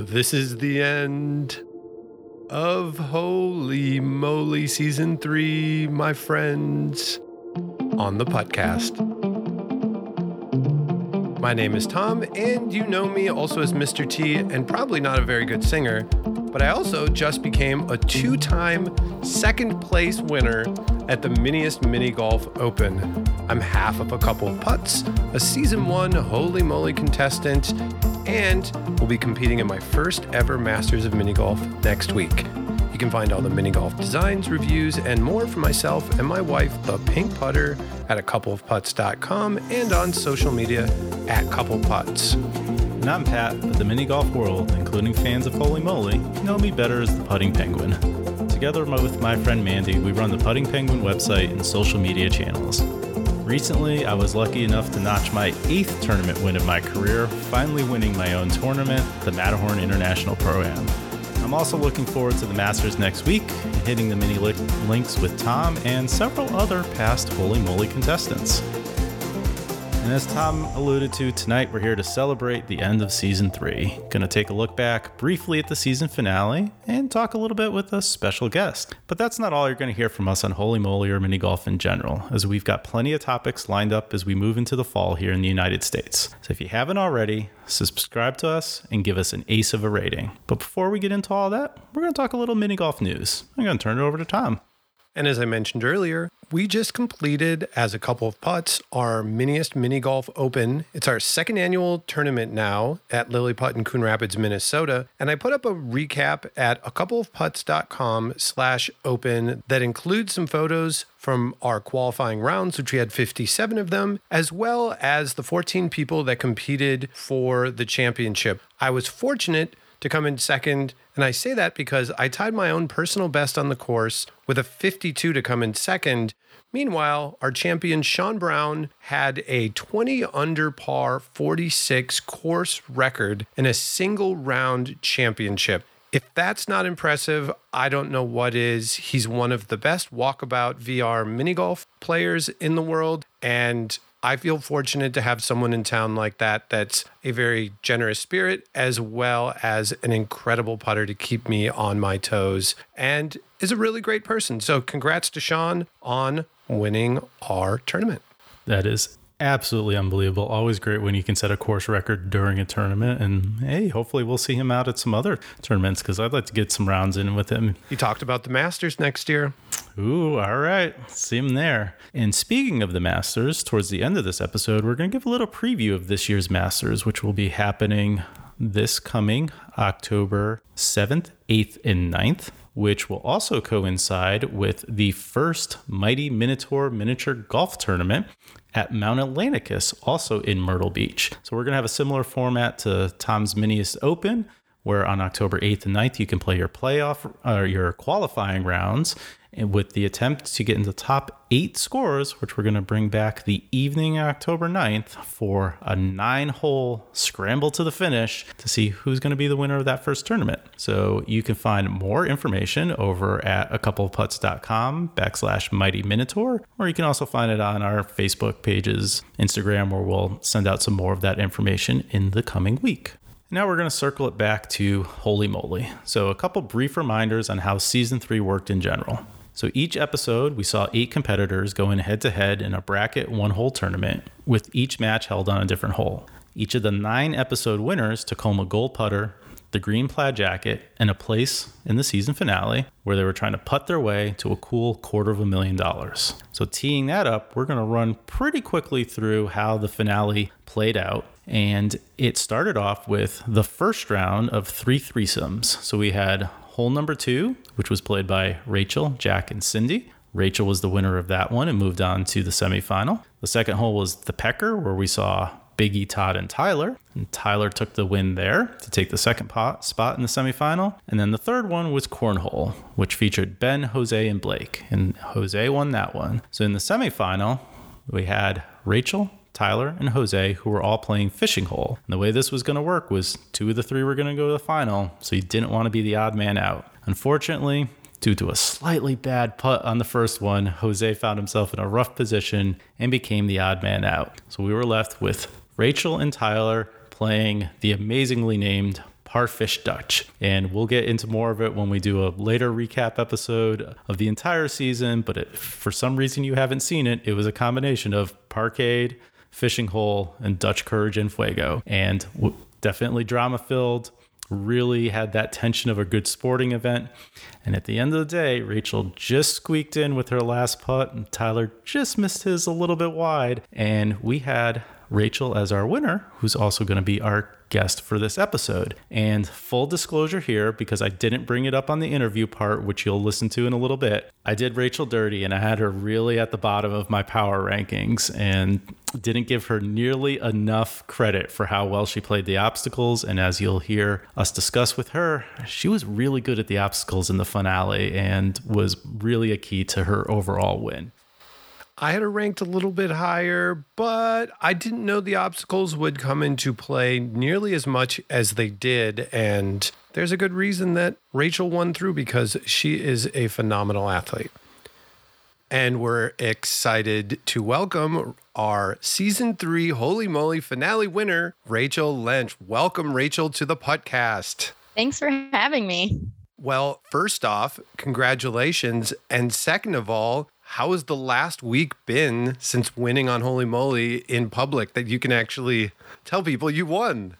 This is the end of Holy Moly Season 3, my friends, on the podcast. My name is Tom, and you know me also as Mr. T, and probably not a very good singer, but I also just became a two time second place winner at the Miniest Mini Golf Open. I'm half of a couple putts, a season one Holy Moly contestant, and will be competing in my first ever Masters of Mini Golf next week. You can find all the mini golf designs, reviews, and more for myself and my wife, the Pink Putter, at a couple of coupleofputts.com and on social media at coupleputts. And I'm Pat, but the mini golf world, including fans of Holy Moly, know me better as the Putting Penguin. Together with my friend Mandy, we run the Putting Penguin website and social media channels. Recently, I was lucky enough to notch my eighth tournament win of my career, finally winning my own tournament, the Matterhorn International Pro Am. I'm also looking forward to the Masters next week and hitting the mini links with Tom and several other past Holy Moly contestants. And as Tom alluded to, tonight we're here to celebrate the end of season three. Gonna take a look back briefly at the season finale and talk a little bit with a special guest. But that's not all you're gonna hear from us on Holy Moly or mini golf in general, as we've got plenty of topics lined up as we move into the fall here in the United States. So if you haven't already, subscribe to us and give us an ace of a rating. But before we get into all that, we're gonna talk a little mini golf news. I'm gonna turn it over to Tom. And as I mentioned earlier, we just completed as a couple of putts our miniest mini golf open. It's our second annual tournament now at Lily Putt in Coon Rapids, Minnesota. And I put up a recap at a couple of putts.com slash open that includes some photos from our qualifying rounds, which we had 57 of them, as well as the 14 people that competed for the championship. I was fortunate to come in second. And I say that because I tied my own personal best on the course with a 52 to come in second. Meanwhile, our champion Sean Brown had a 20 under par 46 course record in a single round championship. If that's not impressive, I don't know what is. He's one of the best walkabout VR mini golf players in the world. And I feel fortunate to have someone in town like that that's a very generous spirit as well as an incredible putter to keep me on my toes and is a really great person. So, congrats to Sean on winning our tournament. That is absolutely unbelievable. Always great when you can set a course record during a tournament. And hey, hopefully we'll see him out at some other tournaments because I'd like to get some rounds in with him. He talked about the Masters next year. Ooh, all right. See him there. And speaking of the Masters, towards the end of this episode, we're going to give a little preview of this year's Masters, which will be happening this coming October 7th, 8th, and 9th, which will also coincide with the first Mighty Minotaur Miniature Golf Tournament at Mount Atlanticus, also in Myrtle Beach. So we're going to have a similar format to Tom's Miniest Open, where on October 8th and 9th you can play your playoff or your qualifying rounds with the attempt to get into the top eight scores, which we're going to bring back the evening October 9th for a nine hole scramble to the finish to see who's going to be the winner of that first tournament. So you can find more information over at a couple of putts.com backslash mighty minotaur, or you can also find it on our Facebook pages, Instagram, where we'll send out some more of that information in the coming week. Now we're going to circle it back to Holy Moly. So, a couple brief reminders on how season three worked in general. So, each episode, we saw eight competitors going head to head in a bracket one hole tournament, with each match held on a different hole. Each of the nine episode winners took home a gold putter, the green plaid jacket, and a place in the season finale where they were trying to putt their way to a cool quarter of a million dollars. So, teeing that up, we're going to run pretty quickly through how the finale played out. And it started off with the first round of three threesomes. So, we had hole number two, which was played by Rachel, Jack, and Cindy. Rachel was the winner of that one and moved on to the semifinal. The second hole was the Pecker, where we saw Biggie, Todd, and Tyler. And Tyler took the win there to take the second pot spot in the semifinal. And then the third one was Cornhole, which featured Ben, Jose, and Blake. And Jose won that one. So in the semifinal, we had Rachel, Tyler, and Jose, who were all playing fishing hole. And the way this was going to work was two of the three were going to go to the final, so you didn't want to be the odd man out. Unfortunately, due to a slightly bad putt on the first one, Jose found himself in a rough position and became the odd man out. So we were left with Rachel and Tyler playing the amazingly named Parfish Dutch. And we'll get into more of it when we do a later recap episode of the entire season. But for some reason you haven't seen it, it was a combination of Parkade, Fishing Hole, and Dutch Courage and Fuego. And definitely drama filled really had that tension of a good sporting event. And at the end of the day, Rachel just squeaked in with her last putt, and Tyler just missed his a little bit wide. And we had Rachel as our winner, who's also going to be our guest for this episode. And full disclosure here, because I didn't bring it up on the interview part, which you'll listen to in a little bit, I did Rachel dirty and I had her really at the bottom of my power rankings and didn't give her nearly enough credit for how well she played the obstacles. And as you'll hear us discuss with her, she was really good at the obstacles in the finale and was really a key to her overall win. I had her ranked a little bit higher, but I didn't know the obstacles would come into play nearly as much as they did. And there's a good reason that Rachel won through because she is a phenomenal athlete. And we're excited to welcome our season three Holy Moly finale winner, Rachel Lynch. Welcome, Rachel, to the podcast. Thanks for having me. Well, first off, congratulations. And second of all, how has the last week been since winning on Holy Moly in public that you can actually tell people you won?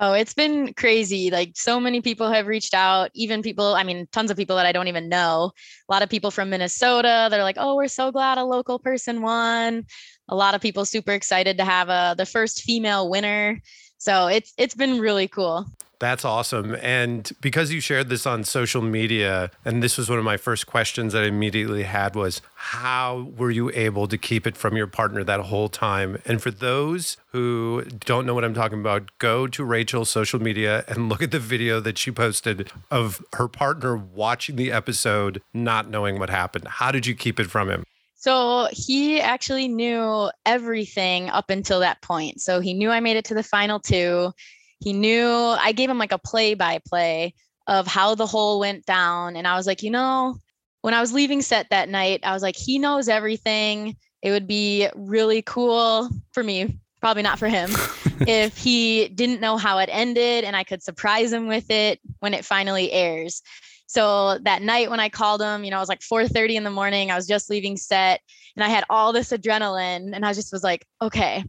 Oh, it's been crazy. Like so many people have reached out, even people, I mean, tons of people that I don't even know. A lot of people from Minnesota, they're like, "Oh, we're so glad a local person won." A lot of people super excited to have a uh, the first female winner. So, it's it's been really cool. That's awesome. And because you shared this on social media, and this was one of my first questions that I immediately had was how were you able to keep it from your partner that whole time? And for those who don't know what I'm talking about, go to Rachel's social media and look at the video that she posted of her partner watching the episode, not knowing what happened. How did you keep it from him? So he actually knew everything up until that point. So he knew I made it to the final two. He knew I gave him like a play by play of how the hole went down. And I was like, you know, when I was leaving set that night, I was like, he knows everything. It would be really cool for me, probably not for him, if he didn't know how it ended and I could surprise him with it when it finally airs. So that night when I called him, you know, it was like 4:30 in the morning. I was just leaving set and I had all this adrenaline and I just was like, okay,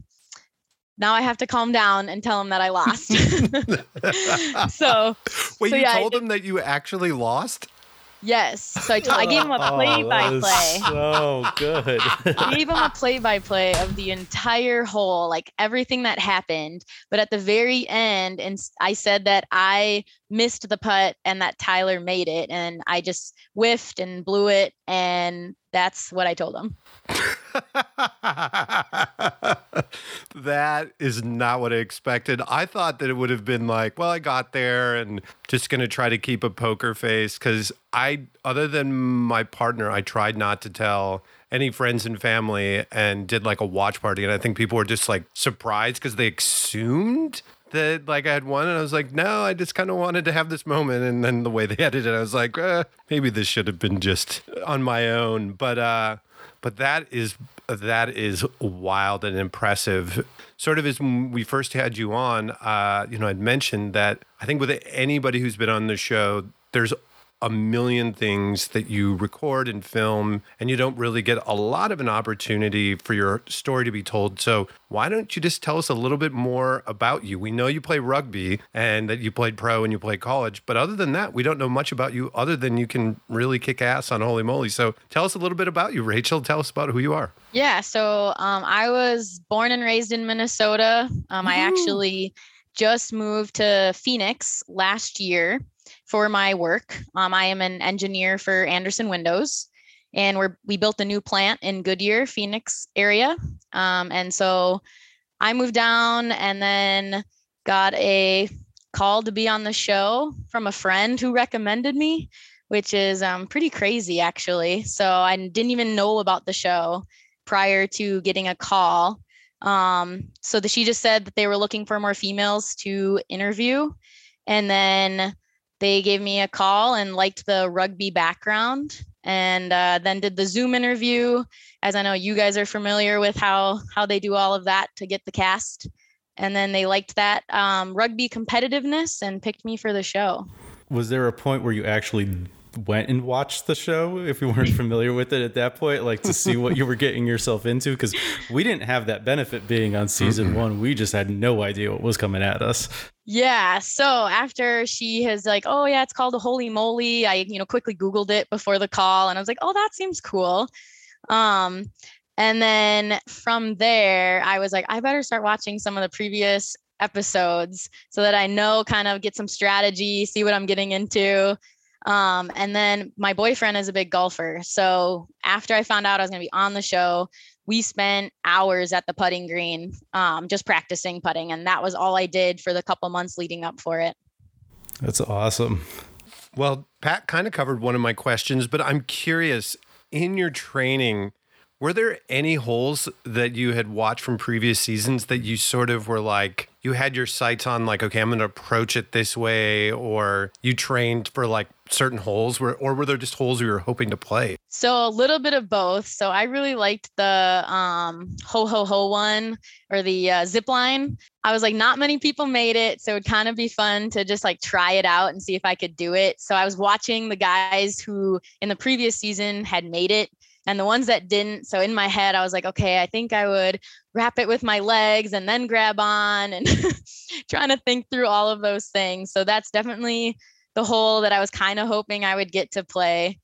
now I have to calm down and tell him that I lost. so, wait, so you yeah, told him that you actually lost? Yes. So I, t- I gave him a play by play. So good. I gave him a play by play of the entire hole, like everything that happened. But at the very end, and I said that I missed the putt and that Tyler made it. And I just whiffed and blew it. And that's what I told him. that is not what I expected. I thought that it would have been like, well, I got there and just going to try to keep a poker face because I, other than my partner, I tried not to tell any friends and family and did like a watch party. And I think people were just like surprised because they assumed that like I had one and I was like, no, I just kind of wanted to have this moment. And then the way they edited it, I was like, eh, maybe this should have been just on my own. But uh, but that is that is wild and impressive. Sort of as we first had you on, uh, you know, I'd mentioned that I think with anybody who's been on the show, there's a million things that you record and film, and you don't really get a lot of an opportunity for your story to be told. So, why don't you just tell us a little bit more about you? We know you play rugby and that you played pro and you played college, but other than that, we don't know much about you other than you can really kick ass on Holy Moly. So, tell us a little bit about you, Rachel. Tell us about who you are. Yeah. So, um, I was born and raised in Minnesota. Um, I actually just moved to Phoenix last year for my work. Um, I am an engineer for Andersen Windows, and we're we built a new plant in Goodyear, Phoenix area. Um, and so I moved down and then got a call to be on the show from a friend who recommended me, which is um, pretty crazy actually. So I didn't even know about the show prior to getting a call. Um, so the, she just said that they were looking for more females to interview. And then they gave me a call and liked the rugby background and uh, then did the zoom interview as i know you guys are familiar with how how they do all of that to get the cast And then they liked that um, rugby competitiveness and picked me for the show. Was there a point where you actually went and watched the show if you weren't familiar with it at that point, like to see what you were getting yourself into? Because we didn't have that benefit being on season one. We just had no idea what was coming at us. Yeah. So after she has like, oh yeah, it's called a holy moly. I, you know, quickly Googled it before the call and I was like, oh, that seems cool. Um, and then from there, I was like, I better start watching some of the previous episodes so that I know kind of get some strategy, see what I'm getting into. Um, and then my boyfriend is a big golfer. So after I found out I was going to be on the show, we spent hours at the putting green um, just practicing putting. And that was all I did for the couple months leading up for it. That's awesome. Well, Pat kind of covered one of my questions, but I'm curious in your training, were there any holes that you had watched from previous seasons that you sort of were like, you had your sights on, like, okay, I'm going to approach it this way, or you trained for like certain holes, or were there just holes you were hoping to play? So a little bit of both. So I really liked the um, ho ho ho one or the uh, zip line. I was like, not many people made it, so it'd kind of be fun to just like try it out and see if I could do it. So I was watching the guys who in the previous season had made it and the ones that didn't so in my head i was like okay i think i would wrap it with my legs and then grab on and trying to think through all of those things. So that's definitely the hole that i was kind of hoping i would get to play.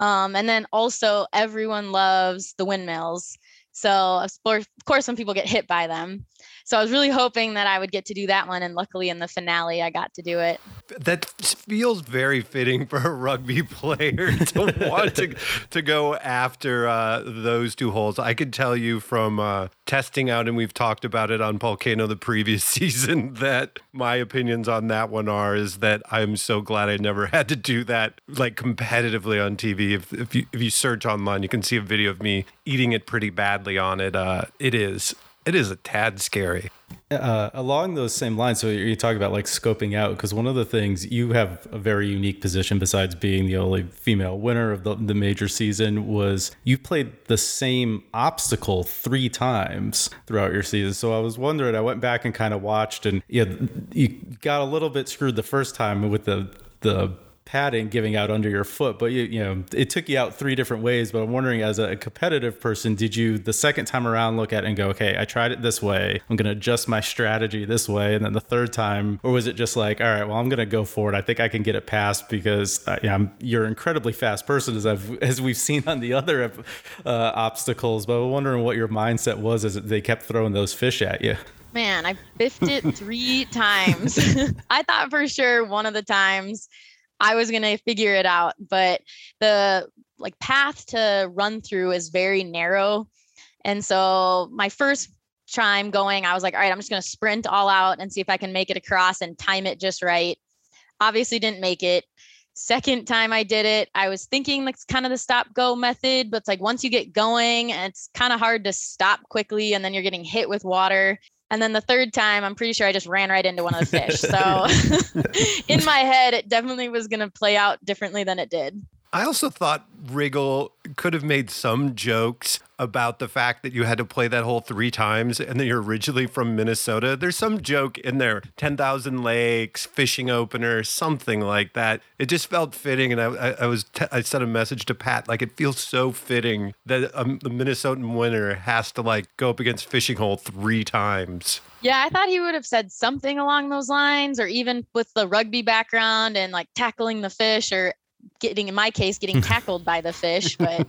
Um, and then also everyone loves the windmills. So of course some people get hit by them so I was really hoping that I would get to do that one. And luckily in the finale, I got to do it. That feels very fitting for a rugby player to want to, to go after uh, those two holes. I could tell you from uh, testing out, and we've talked about it on Volcano the previous season, that my opinions on that one are is that I'm so glad I never had to do that like competitively on TV. If, if, you, if you search online, you can see a video of me eating it pretty badly on it. Uh, it is it is a tad scary. Uh, along those same lines, so you talk about like scoping out because one of the things you have a very unique position besides being the only female winner of the, the major season was you played the same obstacle three times throughout your season. So I was wondering, I went back and kind of watched, and yeah, you got a little bit screwed the first time with the the padding giving out under your foot, but you, you know, it took you out three different ways. But I'm wondering, as a competitive person, did you the second time around look at it and go, okay, I tried it this way. I'm going to adjust my strategy this way. And then the third time, or was it just like, all right, well, I'm going to go for it. I think I can get it past because uh, you know, you're an incredibly fast person, as I've as we've seen on the other uh, obstacles. But I'm wondering what your mindset was as they kept throwing those fish at you. Man, I biffed it three times. I thought for sure one of the times I was going to figure it out, but the like path to run through is very narrow. And so my first time going, I was like, all right, I'm just going to sprint all out and see if I can make it across and time it just right. Obviously didn't make it. Second time I did it, I was thinking like kind of the stop go method, but it's like once you get going, it's kind of hard to stop quickly and then you're getting hit with water. And then the third time, I'm pretty sure I just ran right into one of the fish. So in my head, it definitely was going to play out differently than it did. I also thought Riggle could have made some jokes about the fact that you had to play that hole three times and that you're originally from Minnesota. There's some joke in there 10,000 lakes, fishing opener, something like that. It just felt fitting. And I, I, I was, t- I sent a message to Pat, like, it feels so fitting that a, the Minnesotan winner has to like go up against fishing hole three times. Yeah, I thought he would have said something along those lines, or even with the rugby background and like tackling the fish or getting in my case getting tackled by the fish but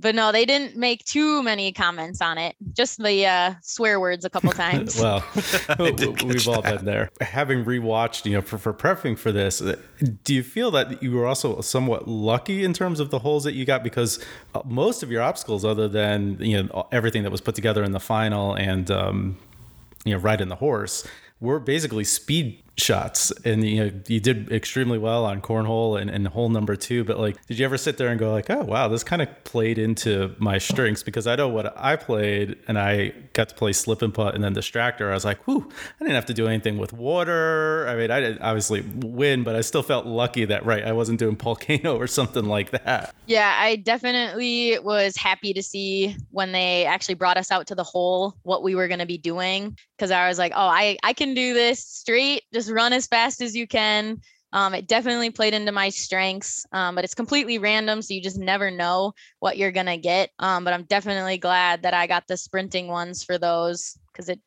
but no they didn't make too many comments on it. Just the uh, swear words a couple times. Well we've all been there. Having rewatched you know for, for prepping for this uh, do you feel that you were also somewhat lucky in terms of the holes that you got? Because uh, most of your obstacles other than you know everything that was put together in the final and um, you know riding the horse were basically speed shots. And you know you did extremely well on cornhole and, and hole number two but like did you ever sit there and go like oh wow this kind of played into my strengths because i know what i played and i got to play slip and putt and then distractor. I was like whoo i didn't have to do anything with water. I mean i didn't obviously win but i still felt lucky that right i wasn't doing volcano or something like that. Yeah i definitely was happy to see when they actually brought us out to the hole what we were going to be doing because I was like, oh, I, I can do this straight, just run as fast as you can. Um, it definitely played into my strengths, um, but it's completely random. So you just never know what you're going to get. Um, but I'm definitely glad that I got the sprinting ones for those because it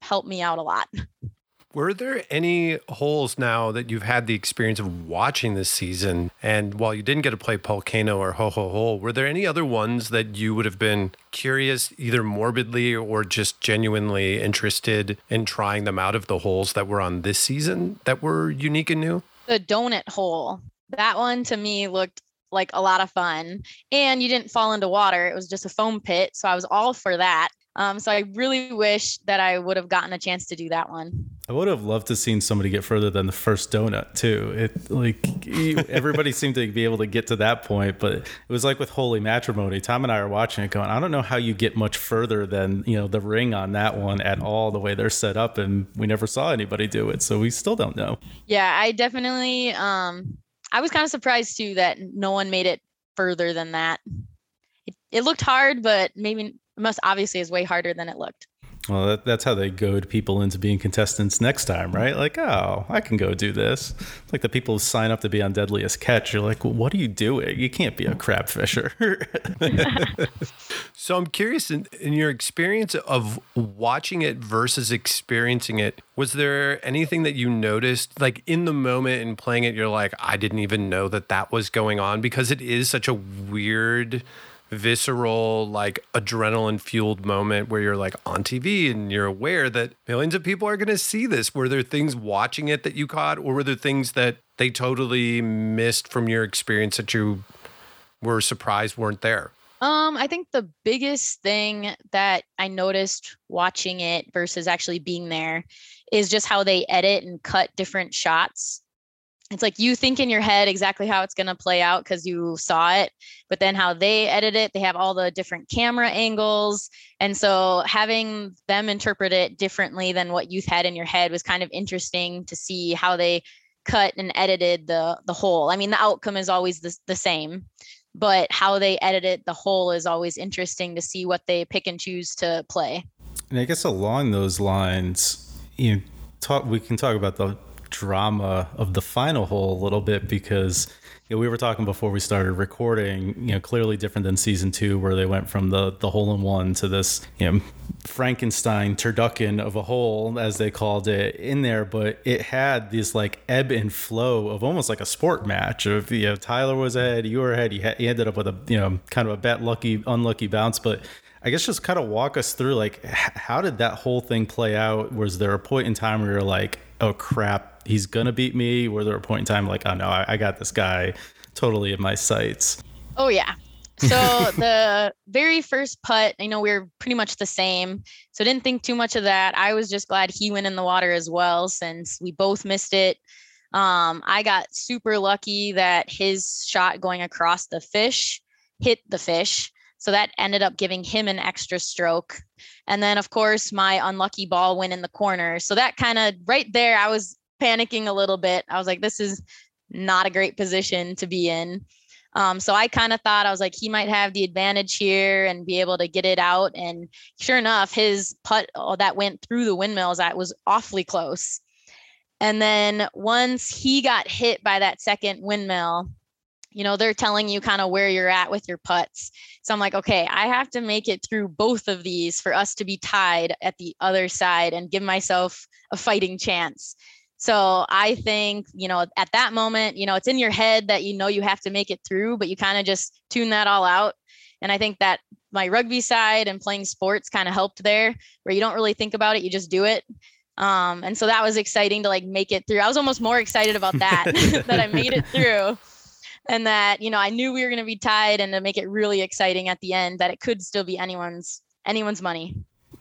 helped me out a lot. Were there any holes now that you've had the experience of watching this season? And while you didn't get to play Volcano or Ho Ho Hole, were there any other ones that you would have been curious, either morbidly or just genuinely interested in trying them out of the holes that were on this season that were unique and new? The donut hole. That one to me looked like a lot of fun. And you didn't fall into water. It was just a foam pit. So I was all for that. Um, so I really wish that I would have gotten a chance to do that one. I would have loved to seen somebody get further than the first donut too. It like everybody seemed to be able to get to that point, but it was like with Holy Matrimony. Tom and I are watching it, going, I don't know how you get much further than you know the ring on that one at all. The way they're set up, and we never saw anybody do it, so we still don't know. Yeah, I definitely. Um, I was kind of surprised too that no one made it further than that. It, it looked hard, but maybe most obviously is way harder than it looked. Well, that, that's how they goad people into being contestants next time, right? Like, oh, I can go do this. like the people who sign up to be on Deadliest Catch. You're like, well, what are you doing? You can't be a crab fisher. so I'm curious in, in your experience of watching it versus experiencing it, was there anything that you noticed, like in the moment and playing it, you're like, I didn't even know that that was going on because it is such a weird visceral, like adrenaline fueled moment where you're like on TV and you're aware that millions of people are going to see this. Were there things watching it that you caught, or were there things that they totally missed from your experience that you were surprised weren't there? Um, I think the biggest thing that I noticed watching it versus actually being there is just how they edit and cut different shots it's like you think in your head exactly how it's going to play out because you saw it but then how they edit it they have all the different camera angles and so having them interpret it differently than what you had in your head was kind of interesting to see how they cut and edited the the whole. I mean the outcome is always the, the same but how they edit it the whole is always interesting to see what they pick and choose to play. And i guess along those lines you know, talk we can talk about the drama of the final hole a little bit because you know, we were talking before we started recording, you know, clearly different than season two, where they went from the the hole in one to this, you know, Frankenstein turducken of a hole, as they called it, in there. But it had this like ebb and flow of almost like a sport match. Of you know, Tyler was ahead, you were ahead. He, ha- he ended up with a you know kind of a bet lucky, unlucky bounce, but. I guess just kind of walk us through like how did that whole thing play out? Was there a point in time where you're like, oh crap, he's gonna beat me? Were there a point in time like, oh no, I, I got this guy totally in my sights? Oh yeah. So the very first putt, I know we are pretty much the same. So didn't think too much of that. I was just glad he went in the water as well since we both missed it. Um, I got super lucky that his shot going across the fish hit the fish. So that ended up giving him an extra stroke. And then, of course, my unlucky ball went in the corner. So that kind of right there, I was panicking a little bit. I was like, this is not a great position to be in. Um, so I kind of thought I was like, he might have the advantage here and be able to get it out. And sure enough, his putt oh, that went through the windmills, that was awfully close. And then once he got hit by that second windmill, you know, they're telling you kind of where you're at with your putts. So I'm like, okay, I have to make it through both of these for us to be tied at the other side and give myself a fighting chance. So I think, you know, at that moment, you know, it's in your head that you know you have to make it through, but you kind of just tune that all out. And I think that my rugby side and playing sports kind of helped there, where you don't really think about it, you just do it. Um, and so that was exciting to like make it through. I was almost more excited about that, that I made it through. And that, you know, I knew we were going to be tied and to make it really exciting at the end that it could still be anyone's anyone's money.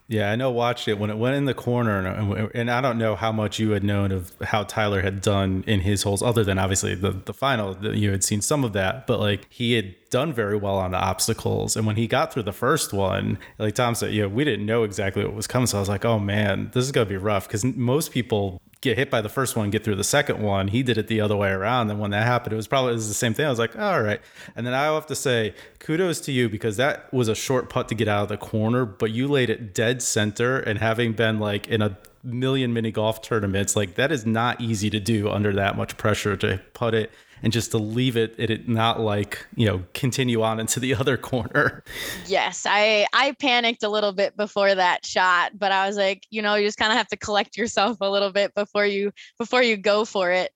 Yeah, I know. Watched it when it went in the corner, and, and, I don't know how much you had known of how Tyler had done in his holes, other than obviously the the final. You had seen some of that, but like he had done very well on the obstacles. And when he got through the first one, like Tom said, know, we didn't know exactly what was coming, so I was like, oh man, this is gonna be rough because most people get hit by the first one, get through the second one. He did it the other way around. And when that happened, it was probably it was the same thing. I was like, all right. And then I have to say, kudos to you because that was a short putt to get out of the corner, but you laid it dead center. And having been like in a million mini golf tournaments, like that is not easy to do under that much pressure to put it and just to leave it it not like you know continue on into the other corner. Yes i i panicked a little bit before that shot but i was like you know you just kind of have to collect yourself a little bit before you before you go for it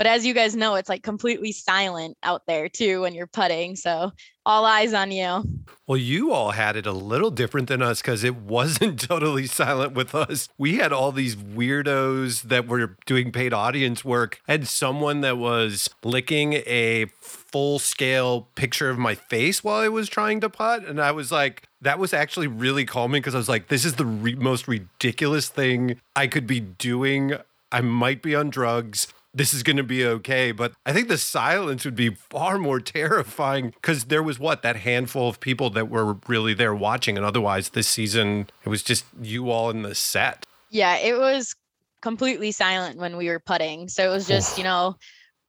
but as you guys know, it's like completely silent out there too when you're putting. So all eyes on you. Well, you all had it a little different than us because it wasn't totally silent with us. We had all these weirdos that were doing paid audience work. I had someone that was licking a full scale picture of my face while I was trying to putt. And I was like, that was actually really calming because I was like, this is the re- most ridiculous thing I could be doing. I might be on drugs this is going to be okay. But I think the silence would be far more terrifying because there was what that handful of people that were really there watching. And otherwise, this season, it was just you all in the set. Yeah, it was completely silent when we were putting. So it was just, you know,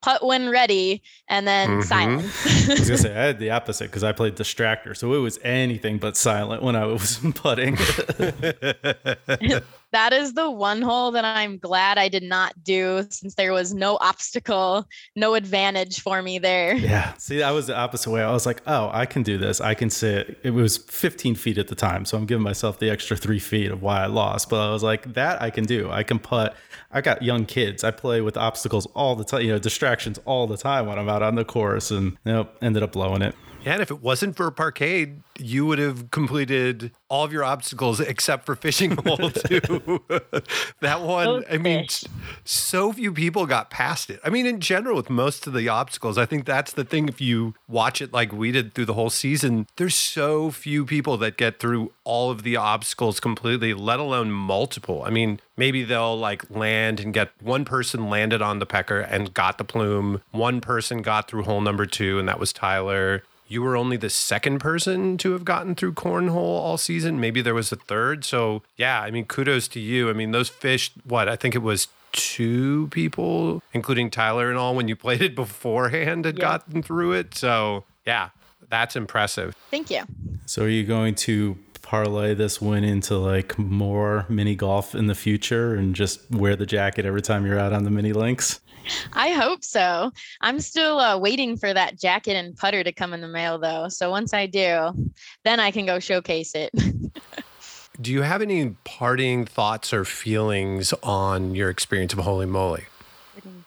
putt when ready and then mm-hmm. silence. I was gonna say I had the opposite because I played distractor, so it was anything but silent when I was putting. That is the one hole that I'm glad I did not do since there was no obstacle, no advantage for me there. Yeah. See, I was the opposite way. I was like, oh, I can do this. I can sit. It was 15 feet at the time. So I'm giving myself the extra three feet of why I lost. But I was like, that I can do. I can putt. I got young kids. I play with obstacles all the time, you know, distractions all the time when I'm out on the course. And you nope, ended up blowing it. Yeah, and if it wasn't for Parkade, you would have completed all of your obstacles except for fishing hole two. that one, I mean, so few people got past it. I mean, in general, with most of the obstacles, I think that's the thing. If you watch it like we did through the whole season, there's so few people that get through all of the obstacles completely, let alone multiple. I mean, maybe they'll like land and get one person landed on the pecker and got the plume. One person got through hole number two, and that was Tyler you were only the second person to have gotten through cornhole all season. Maybe there was a third. So, yeah, I mean, kudos to you. I mean, those fish, what? I think it was two people, including Tyler and all, when you played it beforehand, had yeah. gotten through it. So, yeah, that's impressive. Thank you. So, are you going to parlay this win into like more mini golf in the future and just wear the jacket every time you're out on the mini links? I hope so. I'm still uh, waiting for that jacket and putter to come in the mail, though. So once I do, then I can go showcase it. do you have any parting thoughts or feelings on your experience of Holy Moly?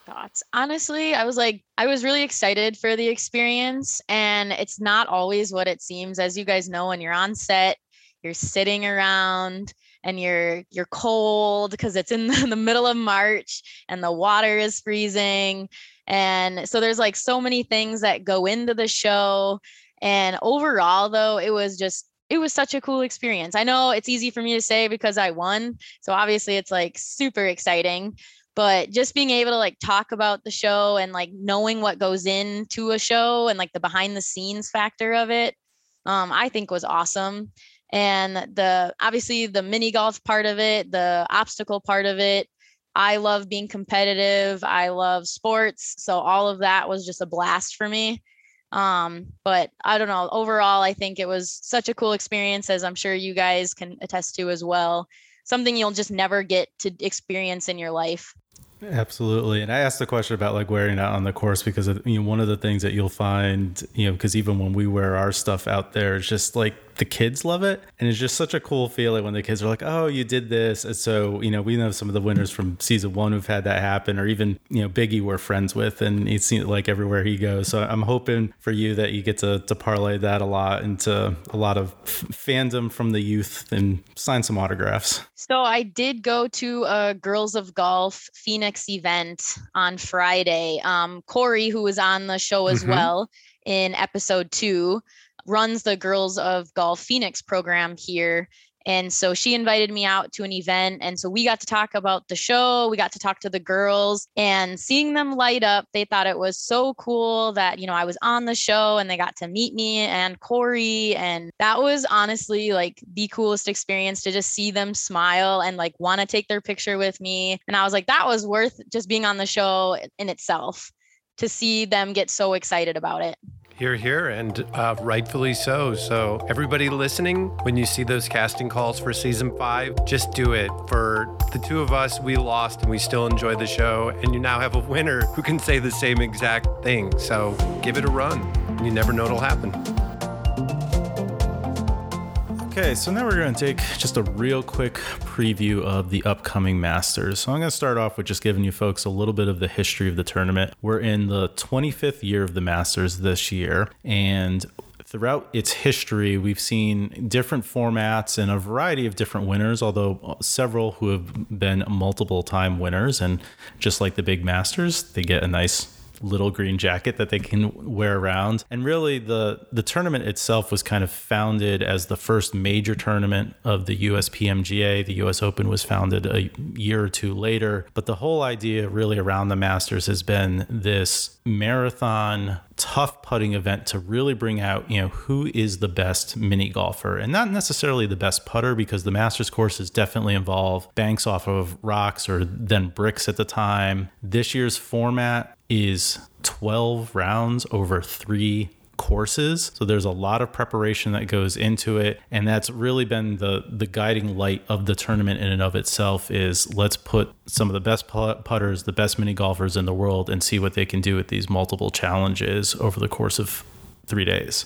Thoughts. Honestly, I was like, I was really excited for the experience, and it's not always what it seems. As you guys know, when you're on set, you're sitting around and you're you're cold because it's in the, middle of March and the water is freezing. And so there's like so many things that go into the show. And overall, though, it was just it was such a cool experience. I know it's easy for me to say because I won. So obviously it's like super exciting. But just being able to like talk about the show and like knowing what goes into a show and like the behind the scenes factor of it, um, I think was awesome and the obviously the mini golf part of it the obstacle part of it. I love being competitive. I love sports. So all of that was just a blast for me. Um, but i don't know. Overall i think it was such a cool experience as i'm sure you guys can attest to as well. Something you'll just never get to experience in your life. Absolutely. And I asked the question about like wearing it on the course because of, you know one of the things that you'll find, you know, because even when we wear our stuff out there, it's just like the kids love it. And it's just such a cool feeling when the kids are like, oh, you did this. And so, you know, we know some of the winners from season one who've had that happen, or even, you know, Biggie we're friends with, and he's seen it like everywhere he goes. So I'm hoping for you that you get to, to parlay that a lot into a lot of f- fandom from the youth and sign some autographs. So I did go to a Girls of Golf Phoenix event on Friday. Um, Corey, who was on the show as mm-hmm. well in episode two, runs the Girls of Golf Phoenix program here. And so she invited me out to an event. And so we got to talk about the show. We got to talk to the girls and seeing them light up. They thought it was so cool that, you know, I was on the show and they got to meet me and Corey. And that was honestly like the coolest experience to just see them smile and like want to take their picture with me. And I was like, that was worth just being on the show in itself to see them get so excited about it. Here, here, and uh, rightfully so. So, everybody listening, when you see those casting calls for season five, just do it. For the two of us, we lost and we still enjoy the show, and you now have a winner who can say the same exact thing. So, give it a run. You never know what'll happen. Okay, so now we're going to take just a real quick preview of the upcoming Masters. So I'm going to start off with just giving you folks a little bit of the history of the tournament. We're in the 25th year of the Masters this year, and throughout its history, we've seen different formats and a variety of different winners, although several who have been multiple time winners. And just like the big Masters, they get a nice little green jacket that they can wear around. And really, the the tournament itself was kind of founded as the first major tournament of the USPMGA. The US Open was founded a year or two later, but the whole idea really around the Masters has been this marathon tough putting event to really bring out, you know, who is the best mini golfer and not necessarily the best putter because the Masters courses definitely involve banks off of rocks or then bricks at the time. This year's format is 12 rounds over three courses. So there's a lot of preparation that goes into it. And that's really been the the guiding light of the tournament in and of itself is let's put some of the best putters the best mini golfers in the world and see what they can do with these multiple challenges over the course of 3 days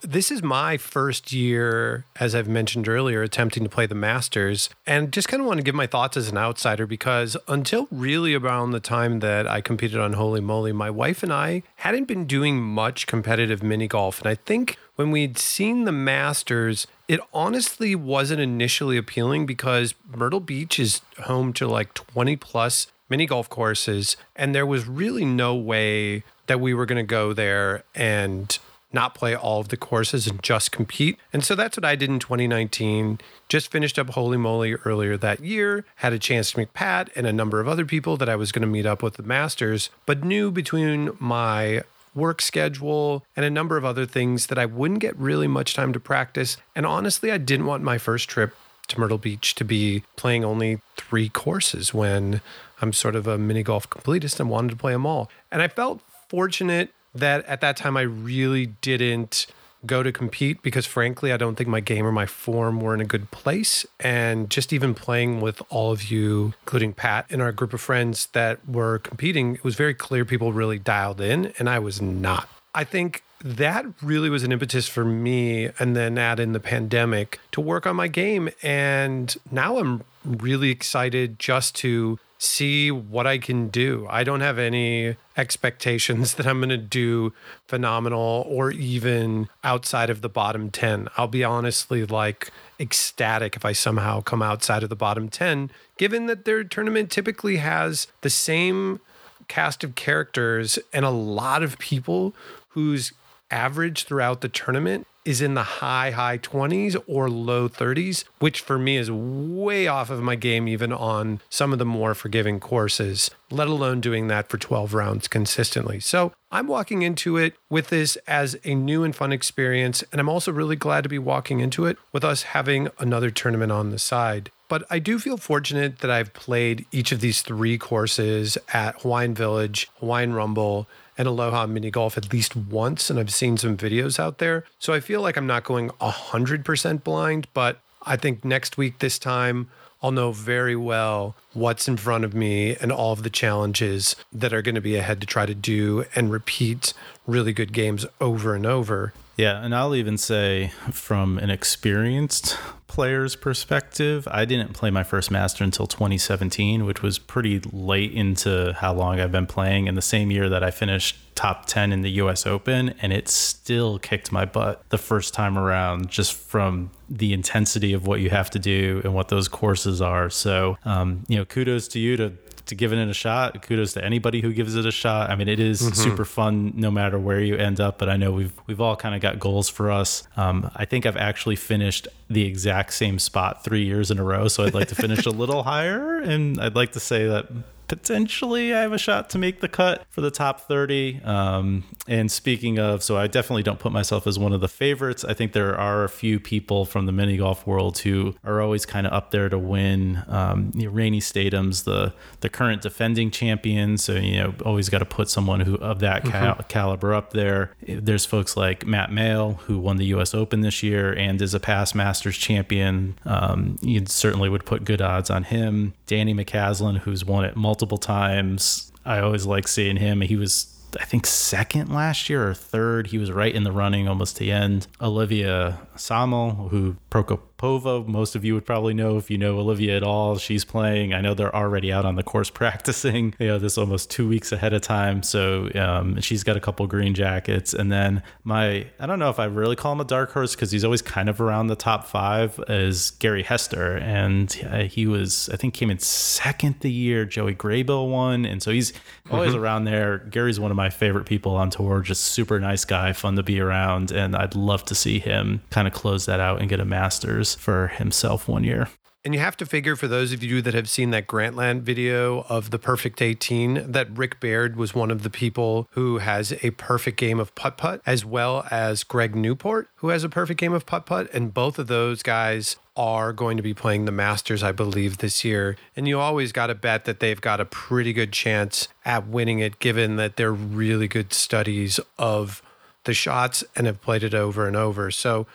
this is my first year, as I've mentioned earlier, attempting to play the Masters. And just kind of want to give my thoughts as an outsider because until really around the time that I competed on Holy Moly, my wife and I hadn't been doing much competitive mini golf. And I think when we'd seen the Masters, it honestly wasn't initially appealing because Myrtle Beach is home to like 20 plus mini golf courses. And there was really no way that we were going to go there and not play all of the courses and just compete. And so that's what I did in 2019. Just finished up Holy Moly earlier that year, had a chance to meet Pat and a number of other people that I was going to meet up with the Masters, but knew between my work schedule and a number of other things that I wouldn't get really much time to practice. And honestly, I didn't want my first trip to Myrtle Beach to be playing only three courses when I'm sort of a mini golf completist and wanted to play them all. And I felt fortunate that at that time I really didn't go to compete because frankly I don't think my game or my form were in a good place and just even playing with all of you including Pat and our group of friends that were competing it was very clear people really dialed in and I was not. I think that really was an impetus for me and then add in the pandemic to work on my game and now I'm really excited just to see what I can do. I don't have any expectations that I'm going to do phenomenal or even outside of the bottom 10. I'll be honestly like ecstatic if I somehow come outside of the bottom 10, given that their tournament typically has the same cast of characters and a lot of people whose average throughout the tournament is in the high, high 20s or low 30s, which for me is way off of my game, even on some of the more forgiving courses, let alone doing that for 12 rounds consistently. So I'm walking into it with this as a new and fun experience. And I'm also really glad to be walking into it with us having another tournament on the side. But I do feel fortunate that I've played each of these three courses at Hawaiian Village, Hawaiian Rumble, and Aloha Mini Golf at least once, and I've seen some videos out there. So I feel like I'm not going 100% blind, but I think next week, this time, I'll know very well what's in front of me and all of the challenges that are going to be ahead to try to do and repeat really good games over and over. Yeah, and I'll even say from an experienced player's perspective, I didn't play my first master until 2017, which was pretty late into how long I've been playing. And the same year that I finished top 10 in the US Open, and it still kicked my butt the first time around just from the intensity of what you have to do and what those courses are. So, um, you know, kudos to you to to giving it a shot. Kudos to anybody who gives it a shot. I mean, it is super fun no matter where you end up. But I know we've we've all kind of got goals for us. Um, I think I've actually finished the exact same spot three years in a row. So I'd like to finish a little higher, and I'd like to say that potentially I have a shot to make the cut for the top 30. Um, and speaking of, so I definitely don't put myself as one of the favorites. I think there are a few people from the mini golf world who are always kind of up there to win. Um, you know, Rainey Statum's the the current defending champion, so you know always got to put someone who of that cal- caliber up there. There's folks like Matt Mail who won the U.S. Open this year and is a past Masters champion. Um, you certainly would put good odds on him. Danny McCaslin, who's won it multiple times. I always like seeing him. He was I think second last year or third. He was right in the running almost to the end. Olivia Samel, who Prokopova, most of you would probably know if you know Olivia at all. She's playing. I know they're already out on the course practicing. You know, this almost two weeks ahead of time. So um, she's got a couple green jackets. And then my, I don't know if I really call him a dark horse because he's always kind of around the top five, is Gary Hester. And uh, he was, I think, came in second the year Joey Graybill won. And so he's always around there. Gary's one of my favorite people on tour, just super nice guy, fun to be around. And I'd love to see him kind of close that out and get a Masters for himself one year. And you have to figure for those of you that have seen that Grantland video of the perfect 18, that Rick Baird was one of the people who has a perfect game of putt putt, as well as Greg Newport, who has a perfect game of putt putt. And both of those guys are going to be playing the Masters, I believe, this year. And you always got to bet that they've got a pretty good chance at winning it, given that they're really good studies of the shots and have played it over and over. So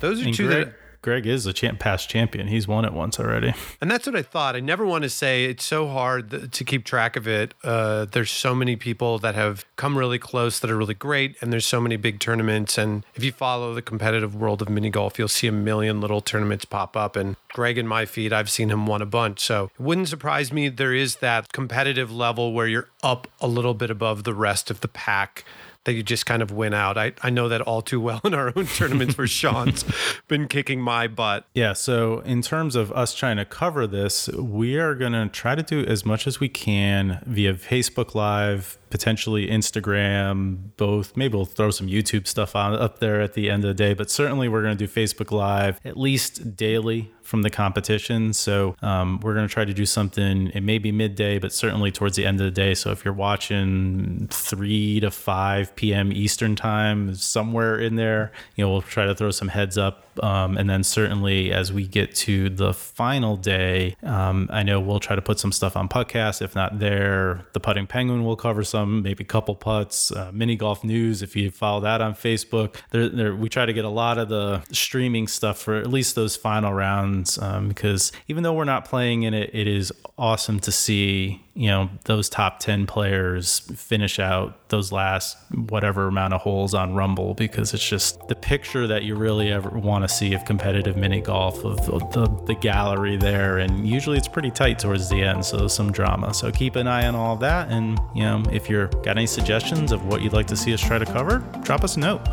those are And two Greg, that. Greg is a champ, past champion. He's won it once already. And that's what I thought. I never want to say it's so hard to keep track of it. Uh, there's so many people that have come really close that are really great, and there's so many big tournaments. And if you follow the competitive world of mini golf, you'll see a million little tournaments pop up. And Greg in my feed, I've seen him won a bunch. So it wouldn't surprise me. There is that competitive level where you're up a little bit above the rest of the pack that you just kind of win out. I, I know that all too well in our own tournaments where Sean's been kicking my butt. Yeah. So, in terms of us trying to cover this, we are going to try to do as much as we can via Facebook Live, potentially Instagram, both. Maybe we'll throw some YouTube stuff on up there at the end of the day, but certainly we're going to do Facebook Live at least daily from the competition. So um, we're going to try to do something. It may be midday, but certainly towards the end of the day. So if you're watching 3 to 5 p.m. Eastern time, somewhere in there, you know, we'll try to throw some heads up. Um, and then certainly as we get to the final day, um, I know we'll try to put some stuff on podcast. If not there, the Putting Penguin will cover some, maybe a couple putts, uh, mini golf news. If you follow that on Facebook, there, there, we try to get a lot of the streaming stuff for at least those final rounds. Um, because even though we're not playing in it, it is awesome to see you know those top 10 players finish out those last whatever amount of holes on rumble because it's just the picture that you really ever want to see of competitive mini golf of the, the, gallery there. And usually it's pretty tight towards the end so some drama. So keep an eye on all that. And you know if you're got any suggestions of what you'd like to see us try to cover drop us a note.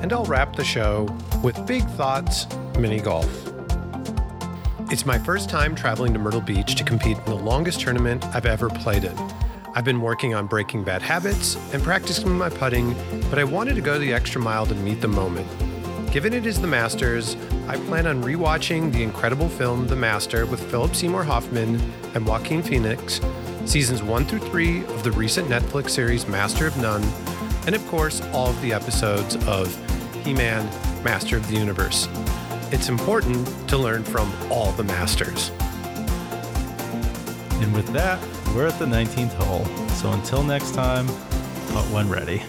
And I'll wrap the show with Big Thoughts Mini Golf. It's my first time traveling to Myrtle Beach to compete in the longest tournament I've ever played in. I've been working on breaking bad habits and practicing my putting, but I wanted to go the extra mile to meet the moment. Given it is the Masters, I plan on rewatching the incredible film The Master with Philip Seymour Hoffman and Joaquin Phoenix, seasons 1 through 3 of the recent Netflix series Master of None, and of course, all of the episodes of He Man, Master of the Universe. It's important to learn from all the masters. and with that we're at the 19th hole so until next time putt when ready